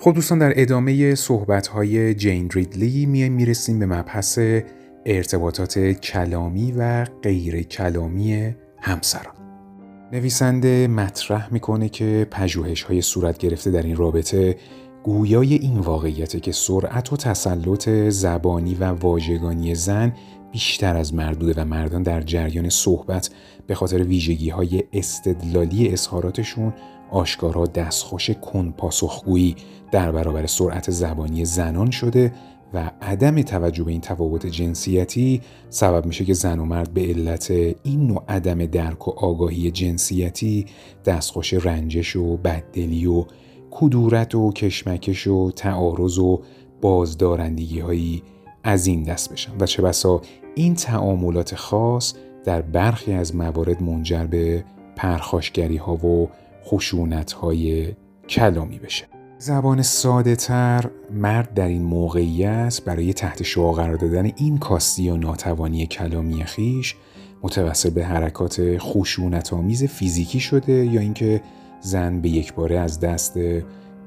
خب دوستان در ادامه صحبت های جین ریدلی میایم می‌رسیم به مبحث ارتباطات کلامی و غیر کلامی همسران. نویسنده مطرح می‌کنه که پژوهش های صورت گرفته در این رابطه گویای این واقعیت که سرعت و تسلط زبانی و واژگانی زن بیشتر از مردوده و مردان در جریان صحبت به خاطر ویژگی های استدلالی اظهاراتشون آشکارا دستخوش کن پاسخگویی در برابر سرعت زبانی زنان شده و عدم توجه به این تفاوت جنسیتی سبب میشه که زن و مرد به علت این نوع عدم درک و آگاهی جنسیتی دستخوش رنجش و بددلی و کدورت و کشمکش و تعارض و بازدارندگی هایی از این دست بشن. و چه بسا این تعاملات خاص در برخی از موارد منجر به پرخاشگری ها و خشونت های کلامی بشه. زبان ساده تر مرد در این موقعیت برای تحت شعا قرار دادن این کاستی و ناتوانی کلامی خیش متوسل به حرکات خشونت آمیز فیزیکی شده یا اینکه زن به یک باره از دست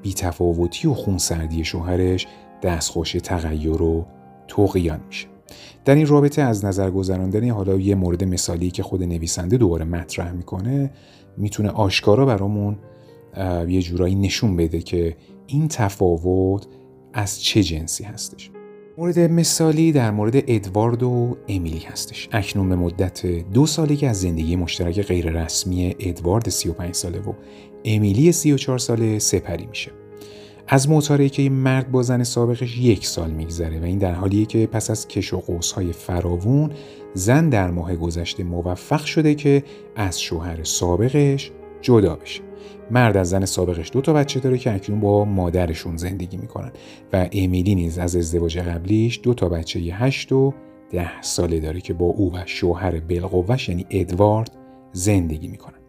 بیتفاوتی و خونسردی شوهرش دستخوش تغییر و توقیان میشه. در این رابطه از نظر گذراندن حالا یه مورد مثالی که خود نویسنده دوباره مطرح می‌کنه می‌تونه آشکارا برامون یه جورایی نشون بده که این تفاوت از چه جنسی هستش. مورد مثالی در مورد ادوارد و امیلی هستش. اکنون به مدت دو سالی که از زندگی مشترک غیررسمی ادوارد 35 ساله و امیلی 34 ساله سپری میشه. از که این مرد با زن سابقش یک سال میگذره و این در حالیه که پس از کش و قوسهای فراوون زن در ماه گذشته موفق شده که از شوهر سابقش جدا بشه. مرد از زن سابقش دو تا بچه داره که اکنون با مادرشون زندگی می‌کنن و امیلی نیز از ازدواج قبلیش دو تا بچه هشت و ده ساله داره که با او و شوهر بلقوش یعنی ادوارد زندگی می‌کنن.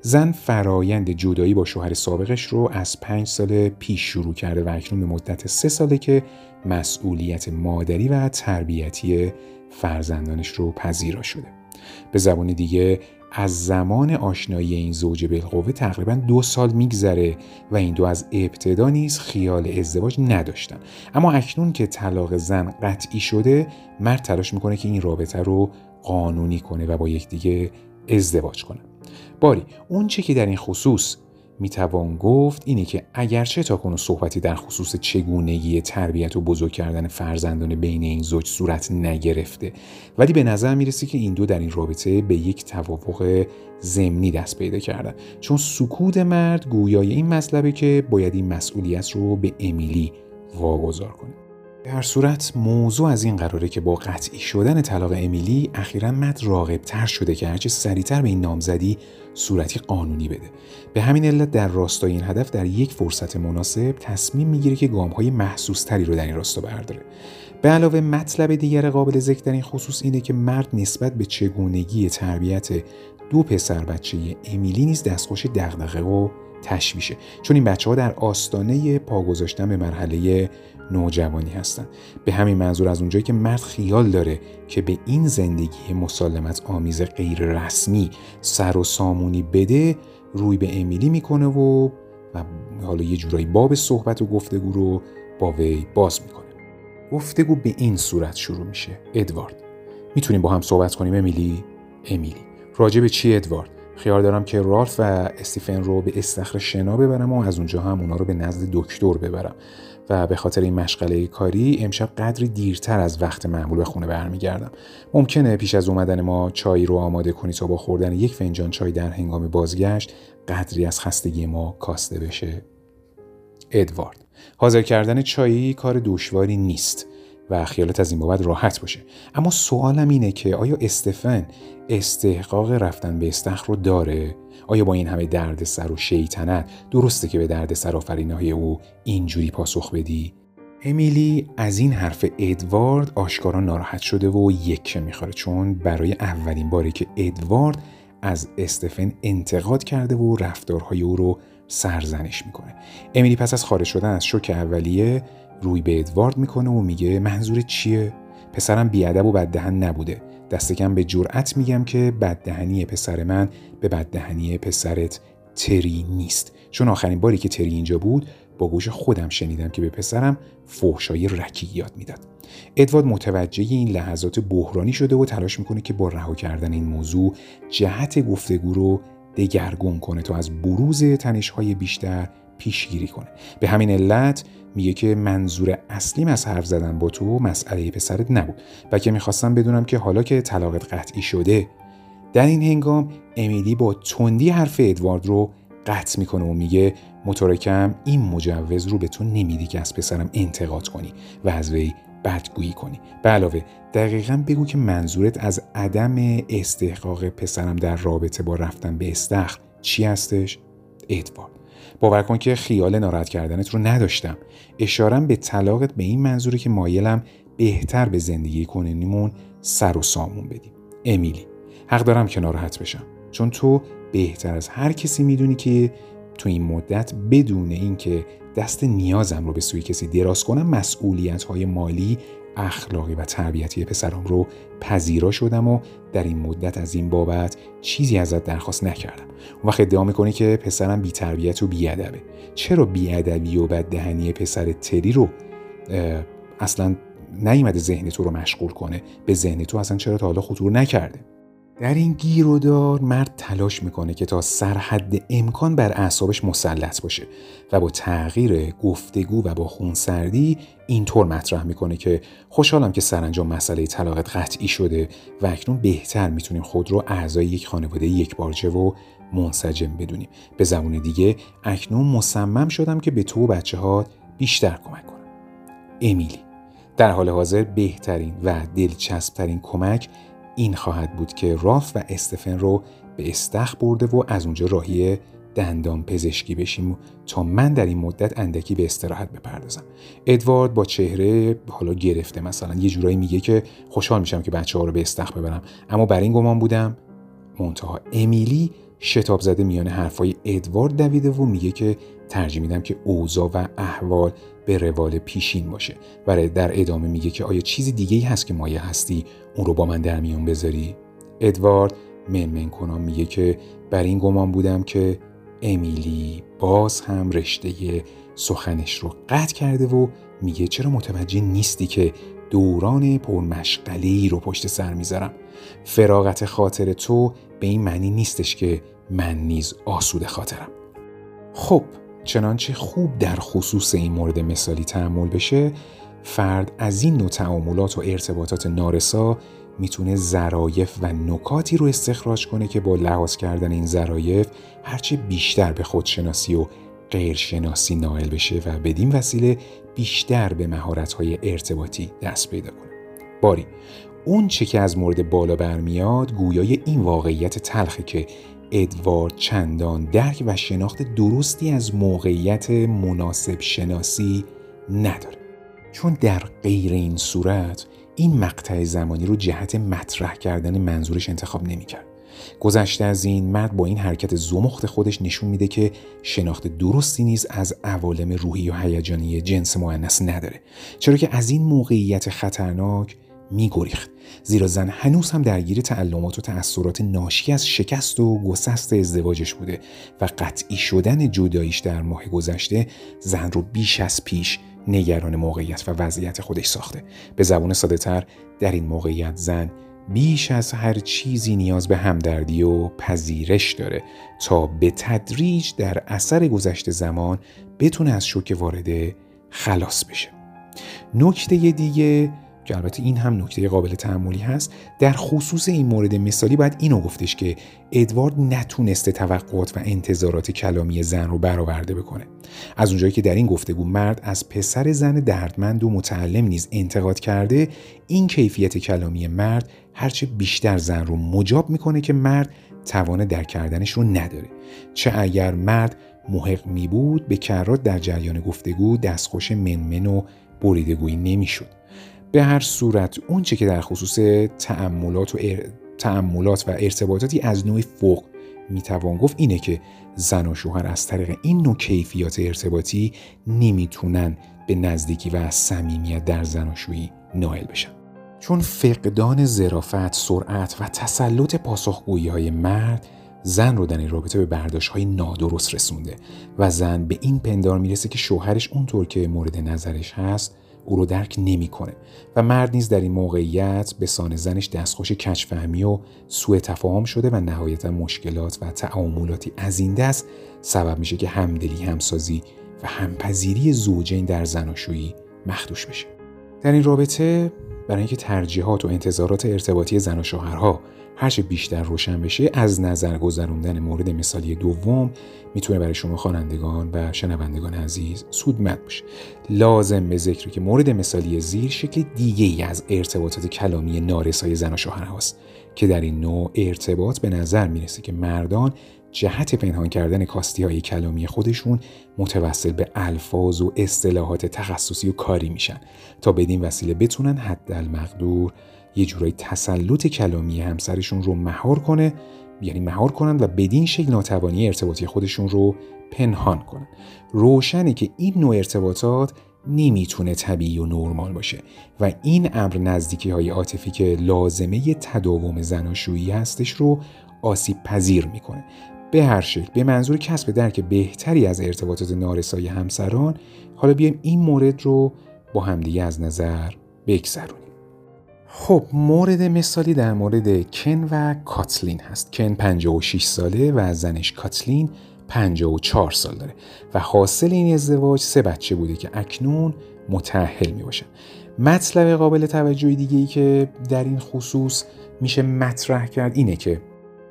زن فرایند جدایی با شوهر سابقش رو از پنج سال پیش شروع کرده و اکنون به مدت سه ساله که مسئولیت مادری و تربیتی فرزندانش رو پذیرا شده. به زبان دیگه از زمان آشنایی این زوج بالقوه تقریبا دو سال میگذره و این دو از ابتدا نیز خیال ازدواج نداشتن اما اکنون که طلاق زن قطعی شده مرد تلاش می‌کنه که این رابطه رو قانونی کنه و با یکدیگه ازدواج کنه باری اون چه که در این خصوص می‌توان گفت اینه که اگرچه تاکنون صحبتی در خصوص چگونگی تربیت و بزرگ کردن فرزندان بین این زوج صورت نگرفته ولی به نظر می‌رسه که این دو در این رابطه به یک توافق ضمنی دست پیدا کردن. چون سکوت مرد گویای این مطلبه که باید این مسئولیت رو به امیلی واگذار کنه. به هر صورت موضوع از این قراره که با قطعی شدن طلاق امیلی اخیرا مد راغب تر شده که هرچه سریعتر به این نامزدی صورتی قانونی بده. به همین علت در راستای این هدف در یک فرصت مناسب تصمیم می‌گیره که گام های محسوس تری رو در این راستا برداره. به علاوه مطلب دیگر قابل ذکر در این خصوص اینه که مرد نسبت به چگونگی تربیت دو پسر بچه امیلی نیز دستخوش دغدغه و تشویشه چون این بچه ها در آستانه پا گذاشتن به مرحله نوجوانی هستند به همین منظور از اونجایی که مرد خیال داره که به این زندگی مسالمت آمیز غیر رسمی سر و سامونی بده روی به امیلی می‌کنه و و حالا یه جورایی باب صحبت و گفتگو رو با وی باز می‌کنه. گفتگو به این صورت شروع میشه. ادوارد. می‌تونیم با هم صحبت کنیم امیلی؟ امیلی. راجع به چی ادوارد؟ خیال دارم که رالف و استیفن رو به استخر شنا ببرم و از اونجا هم اونا رو به نزد دکتر ببرم. و به خاطر این مشغله کاری امشب قدری دیرتر از وقت معمول به خونه برمیگردم. ممکنه پیش از اومدن ما چای رو آماده کنی تا با خوردن یک فنجان چای در هنگام بازگشت قدری از خستگی ما کاسته بشه. ادوارد حاضر کردن چایی کار دشواری نیست. و خیالت از این بابت راحت باشه. اما سوالم اینه که آیا استفن استحقاق رفتن به استخر رو داره؟ آیا با این همه درد سر و شیطنت درسته که به درد سر های او اینجوری پاسخ بدی؟ امیلی از این حرف ادوارد آشکارا ناراحت شده و یکه می‌خوره چون برای اولین باری که ادوارد از استفن انتقاد کرده و رفتارهای او رو سرزنش می‌کنه. امیلی پس از خارج شدن از شوک اولیه روی به ادوارد می‌کنه و میگه منظور چیه؟ پسرم بیادب و بددهن نبوده. دست کم به جرأت میگم که بددهنی پسر من به بددهنی پسرت تری نیست. چون آخرین باری که تری اینجا بود با گوش خودم شنیدم که به پسرم فحشای رکی یاد می‌داد. ادوارد متوجه این لحظات بحرانی شده و تلاش می‌کنه که با رها کردن این موضوع جهت گفتگو رو دگرگون کنه تا از بروز تنشهای بیشتر پیشگیری کنه. به همین علت میگه که منظور اصلیم از حرف زدن با تو مسئله پسرت نبود و که می‌خواستم بدونم که حالا که طلاقت قطعی شده در این هنگام امیلی با تندی حرف ادوارد رو قطع می‌کنه و میگه مترکم این مجوز رو به تو نمیدی که از پسرم انتقاد کنی و از وی بدگویی کنی. به علاوه دقیقا بگو که منظورت از عدم استحقاق پسرم در رابطه با رفتن به استخر چی هستش؟ ادوارد. باور کن که خیال ناراحت کردنت رو نداشتم. اشارم به طلاقت به این منظوری که مایلم بهتر به زندگی کننیمون سر و سامون بدیم. امیلی حق دارم که ناراحت بشم. چون تو بهتر از هر کسی می‌دونی که تو این مدت بدون اینکه دست نیازم رو به سوی کسی دراز کنم مسئولیت های مالی اخلاقی و تربیتی پسرم رو پذیرا شدم و در این مدت از این بابت چیزی ازت درخواست نکردم. اون وقت ادعا می‌کنی که پسرم بی تربیت و بی ادبه چرا بی ادبی و بددهنی پسر تری رو اصلا نیومده ذهن تو رو مشغول کنه؟ به ذهن تو اصلا چرا تا حالا خطور نکرده؟ در این گیرودار مرد تلاش می‌کنه که تا سرحد امکان بر اعصابش مسلط باشه و با تغییر گفتگو و با خونسردی اینطور مطرح می‌کنه که خوشحالم که سرانجام مسئله طلاقت قطعی شده و اکنون بهتر می‌تونیم خود رو اعضای یک خانواده یک بارچه و منسجم بدونیم. به زبون دیگه اکنون مصمم شدم که به تو و بچه ها بیشتر کمک کنم. امیلی در حال حاضر بهترین و دلچسبترین کمک این خواهد بود که راف و استفن رو به استخ برده و از اونجا راهی دندان پزشکی بشیم تا من در این مدت اندکی به استراحت بپردازم. ادوارد با چهره حالا گرفته مثلا یه جورایی میگه که خوشحال میشم که بچه ها رو به استخ ببرم. اما بر این گمان بودم منتها امیلی شتاب زده میان حرفای ادوارد دویده و میگه که ترجیح میدم که اوضاع و احوال به روال پیشین باشه. و در ادامه میگه که آیا چیزی دیگه ای هست که مایه هستی؟ اون رو با من در میون بذاری. ادوارد منمن کنم میگه که بر این گمان بودم که امیلی باز هم رشته سخنش رو قطع کرده و میگه چرا متوجه نیستی که دوران پرمشغله رو پشت سر می‌ذارم. فراغت خاطر تو به این معنی نیستش که من نیز آسوده خاطرم. خب چنانچه خوب در خصوص این مورد مثالی تحمل بشه فرد از این نوع تعاملات و ارتباطات نارسا می‌تونه ظرایف و نکاتی رو استخراج کنه که با لحاظ کردن این ظرایف هرچه بیشتر به خودشناسی و غیرشناسی نائل بشه و بدین وسیله بیشتر به مهارت‌های ارتباطی دست پیدا کنه. باری اون چه که از مورد بالا برمیاد گویای این واقعیت تلخه که ادوارد چندان درک و شناخت درستی از موقعیت مناسب شناسی نداره چون در غیر این صورت این مقطع زمانی رو جهت مطرح کردن منظورش انتخاب نمی‌کرد. گذشته از این مرد با این حرکت زمخت خودش نشون میده که شناخت درستی نیز از عوالم روحی و هیجانی جنس مؤنث نداره. چرا که از این موقعیت خطرناک میگریخت. زیرا زن هنوز هم درگیر تعلمات و تأثیرات ناشی از شکست و گسست ازدواجش بوده و قطعی شدن جداییش در ماه گذشته زن رو بیش از پیش نگران موقعیت و وضعیت خودش ساخته. به زبان ساده تر در این موقعیت زن بیش از هر چیزی نیاز به همدردی و پذیرش داره تا به تدریج در اثر گذشته زمان بتونه از شوک وارده خلاص بشه. نکته دیگه که البته این هم نکته قابل تحملی هست در خصوص این مورد مثالی باید اینو گفتش که ادوارد نتونسته توقعات و انتظارات کلامی زن رو برآورده بکنه. از اونجایی که در این گفتگو مرد از پسر زن دردمند و متعلم نیز انتقاد کرده این کیفیت کلامی مرد هرچه بیشتر زن رو مجاب می‌کنه که مرد توان در کردنش رو نداره. چه اگر مرد محق می بود به کرات در جریان گفتگو دستخوش منمن و بریدگویی نمی‌شد. به هر صورت اونچه که در خصوص تعملات و, تعملات و ارتباطاتی از نوع فوق می‌توان گفت اینه که زن و شوهر از طریق این نوع کیفیات ارتباطی نمی‌تونن به نزدیکی و صمیمیت در زناشویی نائل بشن. چون فقدان زرافت، سرعت و تسلط پاسخگویی های مرد زن رو در این رابطه به برداشت های نادرست رسونده و زن به این پندار می‌رسه که شوهرش اونطور که مورد نظرش هست او رو درک نمی‌کنه و مرد نیز در این موقعیت به سان زنش دستخوش کچفهمی و سوء تفاهم شده و نهایتا مشکلات و تعاملاتی از این دست سبب میشه که همدلی همسازی و همپذیری زوجین در زناشویی مخدوش بشه. در این رابطه برای اینکه ترجیحات و انتظارات ارتباطی زن و شوهرها هرچه بیشتر روشن بشه از نظر گذروندن مورد مثالی دوم می‌تونه برای شما خوانندگان و شنوندگان عزیز سودمند باشه. لازم به ذکر که مورد مثالی زیر شکل دیگه ای از ارتباطات کلامی نارسای زن و شوهر هاست که در این نوع ارتباط به نظر می‌رسه که مردان جهت پنهان کردن کاستی های کلامی خودشون متوسل به الفاظ و اصطلاحات تخصصی و کاری میشن تا بدین وسیله بتونن حد المقدور یه جورایی تسلط کلامی همسرشون رو مهار کنه یعنی مهار کنن و بدین شکل ناتوانی ارتباطی خودشون رو پنهان کنن. روشنه که این نوع ارتباطات نمی‌تونه طبیعی و نرمال باشه و این امر نزدیکی های عاطفی که لازمه تداوم زناشویی هستش رو آسیب پذیر می‌کنه. به هر شکل به منظور کسب درک بهتری از ارتباطات نارسای همسران حالا بیایم این مورد رو با همدیگه از نظر بگذرونیم. خب مورد مثالی در مورد کن و کاتلین هست. کن 56 ساله و زنش کاتلین 54 سال داره. و حاصل این ازدواج سه بچه بوده که اکنون متحل می باشن مطلب قابل توجه دیگه ای که در این خصوص میشه مطرح کرد اینه که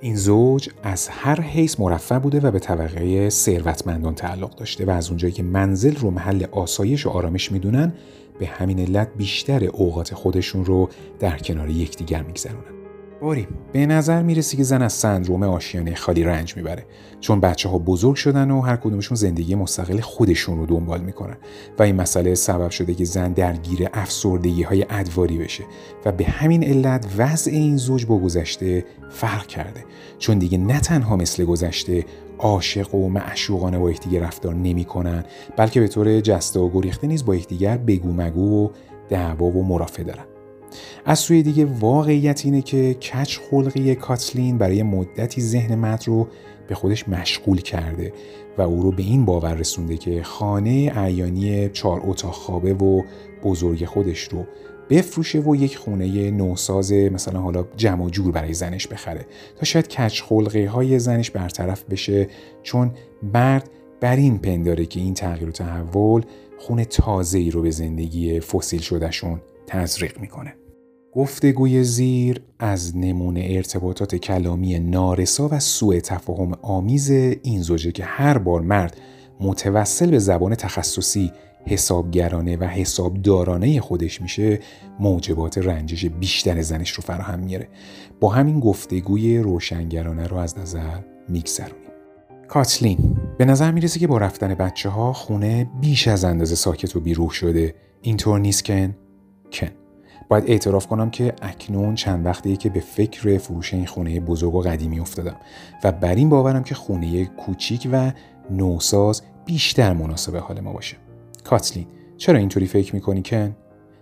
این زوج از هر حیث مرفع بوده و به طبقه ثروتمندان تعلق داشته و از اونجایی که منزل رو محل آسایش و آرامش می‌دونن به همین علت بیشتر اوقات خودشون رو در کنار یکدیگر میگذرونن. باری به نظر می‌رسی که زن از سندروم آشیانه خالی رنج می‌بره. چون بچه ها بزرگ شدن و هر کدومشون زندگی مستقل خودشون رو دنبال می‌کنن. و این مسئله سبب شده که زن درگیر افسردگی های ادواری بشه. و به همین علت وضع این زوج با گذشته فرق کرده. چون دیگه نه تنها مثل گذشته عاشق و معشوقانه با یکدیگر رفتار نمی‌کنن بلکه به طور جسته و گریخته نیز با یکدیگر بگو مگو و دعوا و مرافع دارن. از سوی دیگه واقعیت اینه که کچ خلقی کاتلین برای مدتی ذهن مرد رو به خودش مشغول کرده و او رو به این باور رسونده که خانه اعیانی چهار اتاق خوابه و بزرگ خودش رو بفروشه و یک خونه نوساز مثلا حالا جمع جور برای زنش بخره تا شاید کچ خلقه های زنش برطرف بشه چون مرد بر این پنداره که این تغییر و تحول خونه تازه ای رو به زندگی فسیل شدهشون تزریق می‌کنه. گفتگوی زیر از نمونه ارتباطات کلامی نارسا و سوء تفاهم آمیز این زوجه که هر بار مرد متوسل به زبان تخصصی حسابگرانه و حسابدارانه خودش میشه موجبات رنجش بیشتر زنش رو فراهم میاره. با همین گفتگوی روشنگرانه رو از نظر میگذرونیم. کاتلین به نظر می‌رسه که با رفتن بچه ها خونه بیش از اندازه ساکت و بیروح شده. اینطور نیست کن؟ کن. باید اعتراف کنم که اکنون چند وقتیه که به فکر فروش این خونه بزرگ و قدیمی افتادم و بر این باورم که خونه کوچیک و نوساز بیشتر مناسب حال ما باشه کاتلین چرا اینطوری فکر می‌کنی کن؟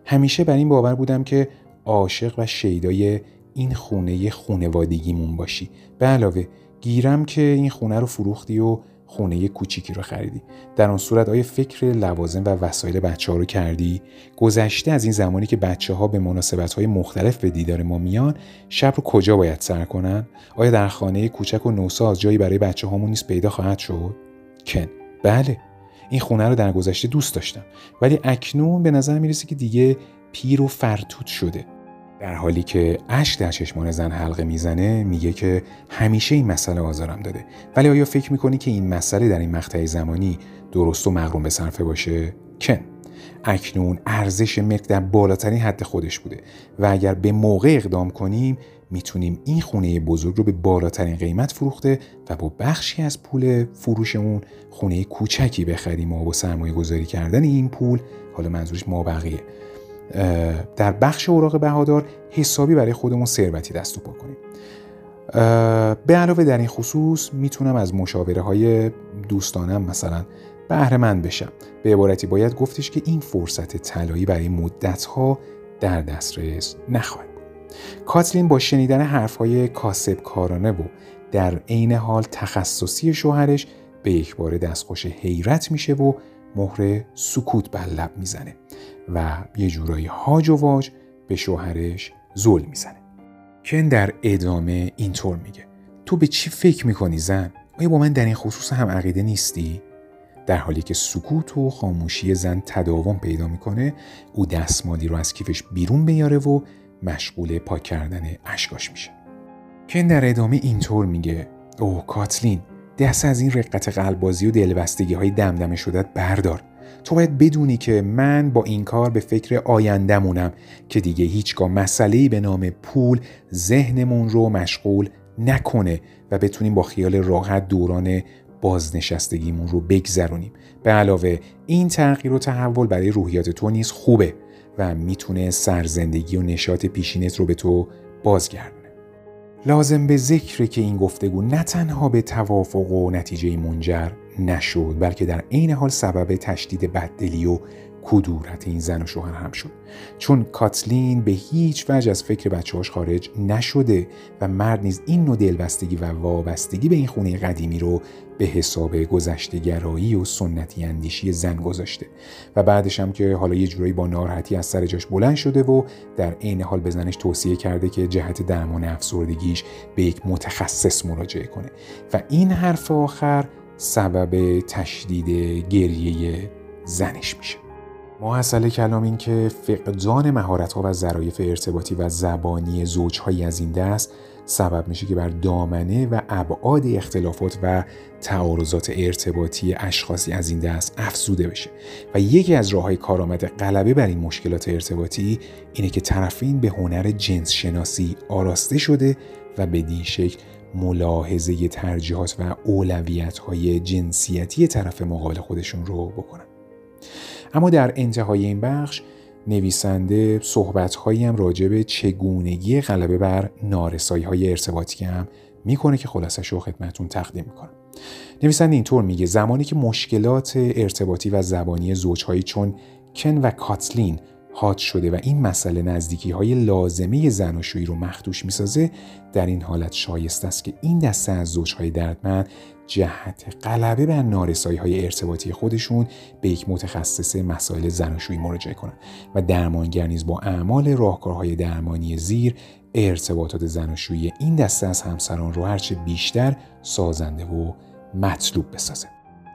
همیشه بر این باور بودم که عاشق و شیدای این خونه خونوادگیمون باشی به علاوه گیرم که این خونه رو فروختی و خونه کوچیکی رو خریدی. در آن صورت آیا فکر لوازم و وسایل بچه ها رو کردی؟ گذشته از این زمانی که بچه ها به مناسبت های مختلف به دیدار ما میان شب رو کجا باید سر کنن؟ آیا در خانه کوچک و نوساز جایی برای بچه هامون نیست پیدا خواهد شد؟ کن. بله. این خونه رو در گذشته دوست داشتم. ولی اکنون به نظر می‌رسه که دیگه پیر و فرتوت شده. در حالی که اشک در چشمان زن حلقه می‌زنه میگه که همیشه این مسئله آزارم داده. ولی آیا فکر می‌کنی که این مسئله در این مقطع زمانی درست و مغروم به صرفه باشه؟ کن. اکنون ارزش ملک در بالاترین حد خودش بوده و اگر به موقع اقدام کنیم می‌تونیم این خونه بزرگ رو به بالاترین قیمت فروخته و با بخشی از پول فروش اون خونه کوچکی بخریم و با سرمایه گذاری کردن این پول حالا منظورش ما بقیه در بخش اوراق بهادار حسابی برای خودمون ثروتی دست و پا کنیم به علاوه در این خصوص می‌تونم از مشاوره های دوستانم مثلا بهره مند بشم. به عبارتی باید گفتش که این فرصت طلایی برای مدت ها در دسترس نخواهد کاتلین با شنیدن حرفهای کاسب کارانه و در عین حال تخصصی شوهرش به یک بار دستخوش حیرت میشه و مهر سکوت بر لب می‌زنه. و یه جورایی هاج و واج به شوهرش زل می‌زنه. کن در ادامه اینطور میگه. تو به چی فکر می‌کنی زن؟ آیا با من در این خصوص هم عقیده نیستی؟ در حالی که سکوت و خاموشی زن تداوم پیدا می‌کنه او دستمالی رو از کیفش بیرون بیاره و مشغول پاک کردن اشکاش میشه. کن در ادامه اینطور میگه. اوه کاتلین دست از این رقت قلبازی و دلبستگی های دمدمه شدت بردار. تو باید بدونی که من با این کار به فکر آیندهمونم که دیگه هیچگاه مسئله‌ای به نام پول ذهنمون رو مشغول نکنه و بتونیم با خیال راحت دوران بازنشستگیمون رو بگذرونیم. به علاوه این تغییر و تحول برای روحیات تو نیز خوبه و می‌تونه سرزندگی و نشاط پیشینت رو به تو بازگردونه. لازم به ذکره که این گفتگو نه تنها به توافق و نتیجه منجر نشد بلکه در عین حال سبب تشدید بددلی و کدورت این زن و شوهر هم شد. چون کاتلین به هیچ وجه از فکر بچه‌هاش خارج نشده و مرد نیز این نوع دلبستگی و وابستگی به این خونه قدیمی رو به حساب گذشتگرایی و سنتی اندیشی زن گذاشته. و بعدش هم که حالا یه جورایی با ناراحتی از سر جاش بلند شده و در عین حال به زنش توصیه کرده که جهت درمان افسردگیش به یک متخصص مراجعه کنه. و این حرف آخر سبب تشدید گریه زنش میشه. محصل کلام این که فقدان مهارت ها و ظرایف ارتباطی و زبانی زوجهایی از این دست سبب میشه که بر دامنه و ابعاد اختلافات و تعارضات ارتباطی اشخاصی از این دست افزوده بشه. و یکی از راه های کارآمد غلبه بر این مشکلات ارتباطی اینه که طرفین به هنر جنس شناسی آراسته شده و بدین شکل ملاحظه ترجیحات و اولویت های جنسیتی طرف مقابل خودشون رو بکنن. اما در انتهای این بخش نویسنده صحبتهایی هم راجع به چگونگی غلبه بر نارسایی های ارتباطی هم می‌کنه که خلاصش رو خدمتون تقدیم می‌کنم. نویسنده اینطور میگه زمانی که مشکلات ارتباطی و زبانی زوجهایی چون کن و کاتلین حاد شده و این مسئله نزدیکی های لازمه زناشویی رو مخدوش می‌سازه در این حالت شایسته است که این دسته از زوجهای دردمند جهت غلبه بر نارسایی های ارتباطی خودشون به یک متخصص مسائل زناشویی مراجعه کنند و درمانگر نیز با اعمال راهکارهای درمانی زیر ارتباطات زناشویی این دسته از همسران رو هرچه بیشتر سازنده و مطلوب بسازه.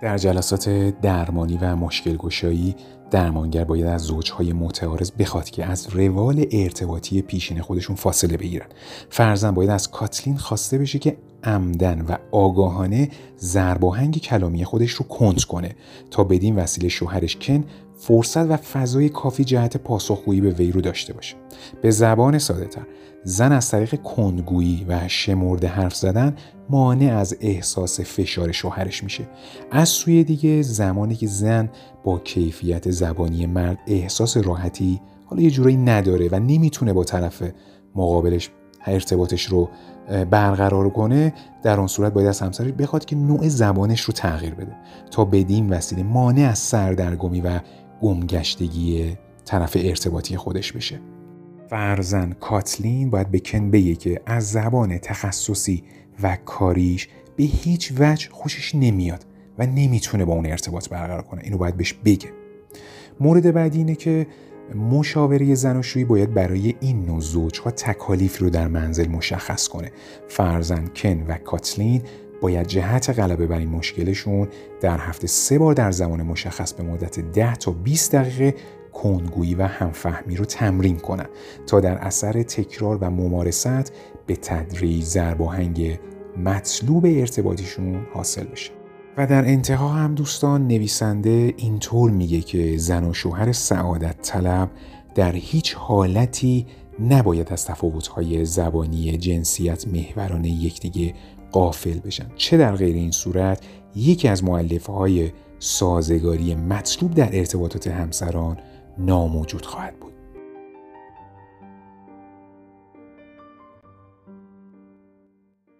در جلسات درمانی و مشکل گشایی درمانگر باید از زوجهای متعارض بخواد که از روال ارتباطی پیشین خودشون فاصله بگیرن. فرزن باید از کاتلین خواسته بشه که عمدن و آگاهانه زرباهنگ کلامی خودش رو کند کنه تا بدین وسیله شوهرش کن فرصت و فضای کافی جهت پاسخگویی به وی رو داشته باشه. به زبان ساده تر زن از طریق کندگویی و شمرده حرف زدن مانع از احساس فشار شوهرش میشه. از سوی دیگه زمانی که زن با کیفیت زبانی مرد احساس راحتی حالا یه جورایی نداره و نمی‌تونه با طرف مقابلش ارتباطش رو برقرار کنه در آن صورت باید از همسرش بخواد که نوع زبانش رو تغییر بده. تا بدین وسیله مانع از سردرگمی و گمگشتگی طرف ارتباطی خودش بشه. فرزن کاتلین باید به کن بگه که از زبان تخصصی و کاریش به هیچ وجه خوشش نمیاد و نمی‌تونه با اون ارتباط برقرار کنه. اینو باید بهش بگه. مورد بعدی اینه که مشاوره زناشویی باید برای این نوع زوجها تکالیف رو در منزل مشخص کنه. فرزن کن و کاتلین باید جهت غلبه بر این مشکلشون در هفته سه بار در زمان مشخص به مدت 10 تا 20 دقیقه کنگویی و همفهمی رو تمرین کنن تا در اثر تکرار و ممارست به تدریج ضرباهنگ مطلوب ارتباطیشون حاصل بشه. و در انتها هم دوستان نویسنده اینطور میگه که زن و شوهر سعادت طلب در هیچ حالتی نباید از تفاوت‌های زبانی جنسیت محورانه یکدیگه قافل بشن. چه در غیر این صورت یکی از معلفه سازگاری مطلوب در ارتباطات همسران ناموجود خواهد بود.